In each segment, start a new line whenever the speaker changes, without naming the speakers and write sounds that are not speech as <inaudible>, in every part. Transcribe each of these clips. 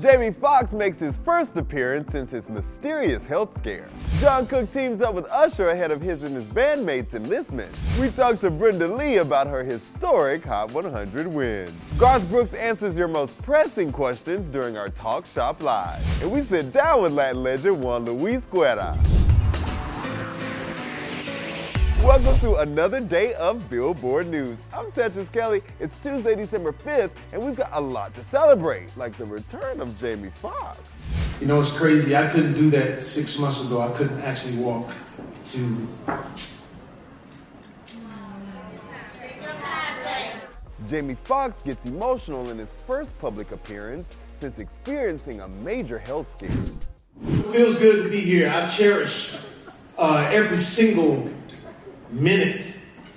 Jamie Foxx makes his first appearance since his mysterious health scare. Jungkook teams up with Usher ahead of his and his bandmates' enlistment. We talk to Brenda Lee about her historic Hot 100 win. Garth Brooks answers your most pressing questions during our Talk Shop Live. And we sit down with Latin legend Juan Luis Guerra. Welcome to another day of Billboard News. I'm Tetris Kelly. It's Tuesday, December 5th, and we've got a lot to celebrate, like the return of Jamie Foxx.
You know, it's crazy. I couldn't do that six months ago. I couldn't actually walk to.
Jamie Foxx gets emotional in his first public appearance since experiencing a major health scare.
It feels good to be here. I cherish uh, every single minute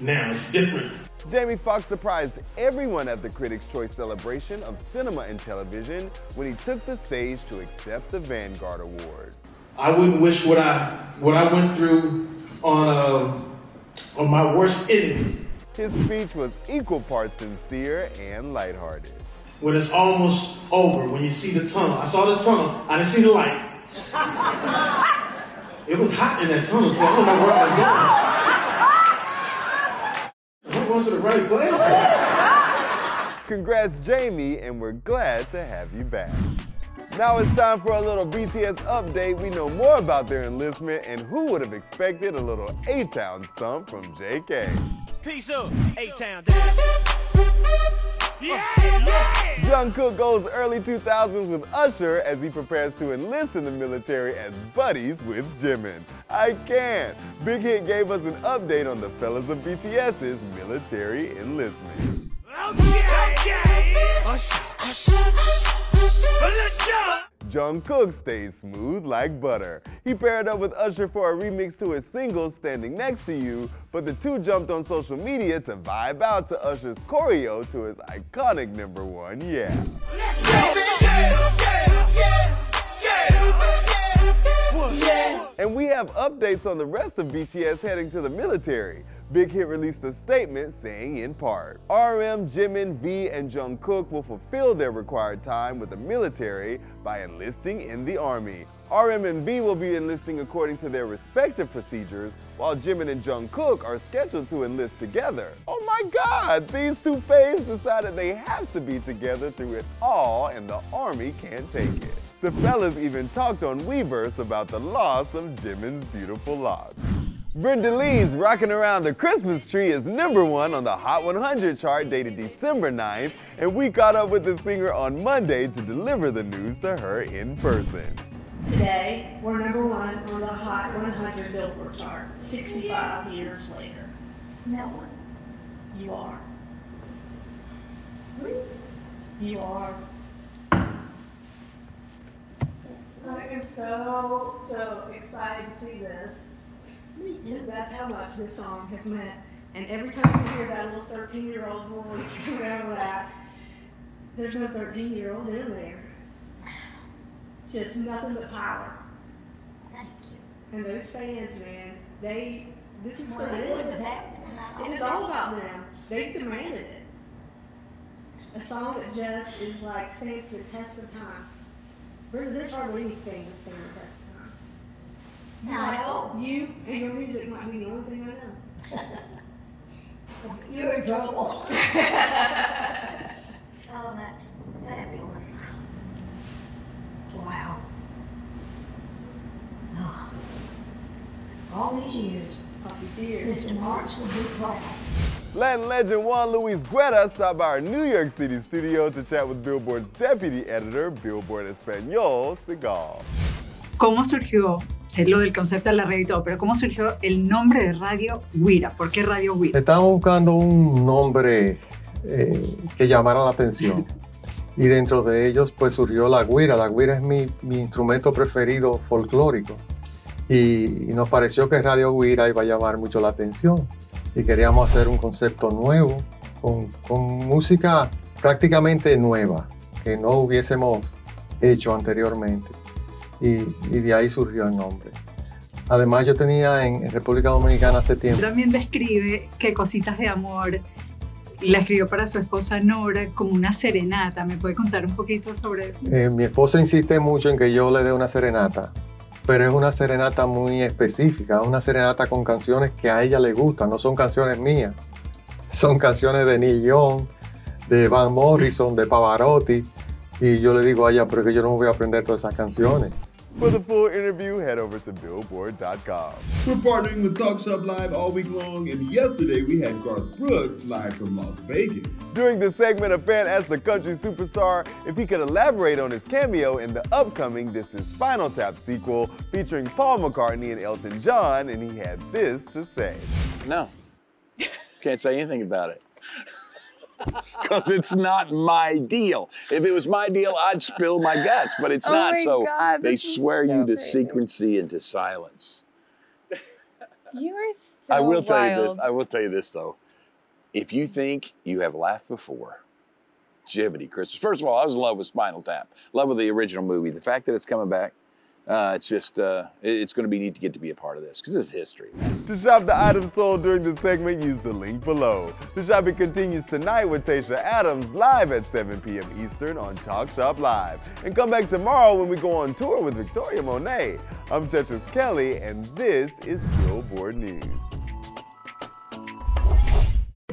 now. It's different.
Jamie Foxx surprised everyone at the Critics' Choice celebration of cinema and television when he took the stage to accept the Vanguard Award.
I wouldn't wish what I what I went through on uh, on my worst enemy.
His speech was equal parts sincere and lighthearted.
When it's almost over, when you see the tunnel, I saw the tunnel, I didn't see the light. <laughs> it was hot in that tunnel, so I don't know where I was going. I'm going to the right place. <laughs>
Congrats, Jamie, and we're glad to have you back. Now it's time for a little BTS update. We know more about their enlistment, and who would have expected a little A-Town stump from JK?
Peace up, A-Town Yeah, yeah!
Jungkook goes early 2000s with Usher as he prepares to enlist in the military as buddies with Jimin. I can't. Big Hit gave us an update on the fellas of BTS's military enlistment.
Okay, okay! Usher,
Jungkook stays smooth like butter. He paired up with Usher for a remix to his single Standing Next to You, but the two jumped on social media to vibe out to Usher's choreo to his iconic number one, yeah! And we have updates on the rest of BTS heading to the military. Big Hit released a statement saying in part, RM, Jimin, V, and Jungkook will fulfill their required time with the military by enlisting in the army. RM and V will be enlisting according to their respective procedures, while Jimin and Jungkook are scheduled to enlist together. Oh my god, these two faves decided they have to be together through it all and the army can't take it. The fellas even talked on Weverse about the loss of Jimin's beautiful locks. Brenda Lee's Rockin' Around the Christmas Tree is number one on the Hot 100 chart dated December 9th, and we caught up with the singer on Monday to deliver the news to her in person.
Today, we're number one on the Hot 100 Billboard chart, 65 years later. No one. You are. You are. I am so, so excited to see this. That's how much this song has meant. And every time you hear that little 13 year old voice <laughs> come out of that, there's no 13 year old in there. Just nothing but power.
Thank you.
And those fans, man, they, this is
Well,
for
that wouldn't have
them.
happened. I
And it's all about them. They demanded it. A song that just is like stands the test of time. There's hardly any thing that stands the test of time.
I know.
You and your music might be the only thing I know. <laughs>
You're in trouble. <laughs> oh, that's fabulous. Wow. Oh, all these years.
All these years.
Mr. Marks will be proud.
Latin legend Juan Luis Guerra stopped by our New York City studio to chat with Billboard's deputy editor, Billboard Espanol, Sigal.
¿Cómo surgió, sé lo del concepto de la radio y todo, pero cómo surgió el nombre de Radio Guira? ¿Por qué Radio Guira?
Estábamos buscando un nombre eh, que llamara la atención. Y dentro de ellos, pues surgió la guira. La guira es mi, instrumento preferido folclórico. Y, y nos pareció que Radio Guira iba a llamar mucho la atención. Y queríamos hacer un concepto nuevo, con, con música prácticamente nueva, que no hubiésemos hecho anteriormente. Y, y de ahí surgió el nombre. Además, yo tenía en, República Dominicana hace tiempo.
También describe que Cositas de Amor la escribió para su esposa Nora como una serenata. ¿Me puede contar un poquito sobre eso?
Eh, mi esposa insiste mucho en que yo le dé una serenata, pero es una serenata muy específica, una serenata con canciones que a ella le gustan, no son canciones mías, son canciones de Neil Young, de Van Morrison, de Pavarotti, y yo le digo a ella, pero es que yo no voy a aprender todas esas canciones.
For the full interview, head over to billboard.com.
We're partnering with Talk Shop Live all week long, and yesterday we had Garth Brooks live from Las Vegas.
During this segment, a fan asked the country superstar if he could elaborate on his cameo in the upcoming This Is Spinal Tap sequel featuring Paul McCartney and Elton John, and he had this to say.
No. Can't say anything about it. <laughs> Because it's not my deal. If it was my deal, I'd spill my guts, but it's
Oh
not. so
God,
they swear you to
crazy.
secrecy and to silence.
You are so
I will tell you this. I will tell you this though. If you think you have laughed before, Jiminy Christmas. First of all, I was in love with Spinal Tap. Love with the original movie. The fact that it's coming back, uh, it's just, uh, it's going to be neat to get to be a part of this because this is history.
To shop the items sold during the segment, use the link below. The shopping continues tonight with Tasha Adams live at 7 p.m. Eastern on Talk Shop Live. And come back tomorrow when we go on tour with Victoria Monet. I'm Tetris Kelly, and this is Billboard News.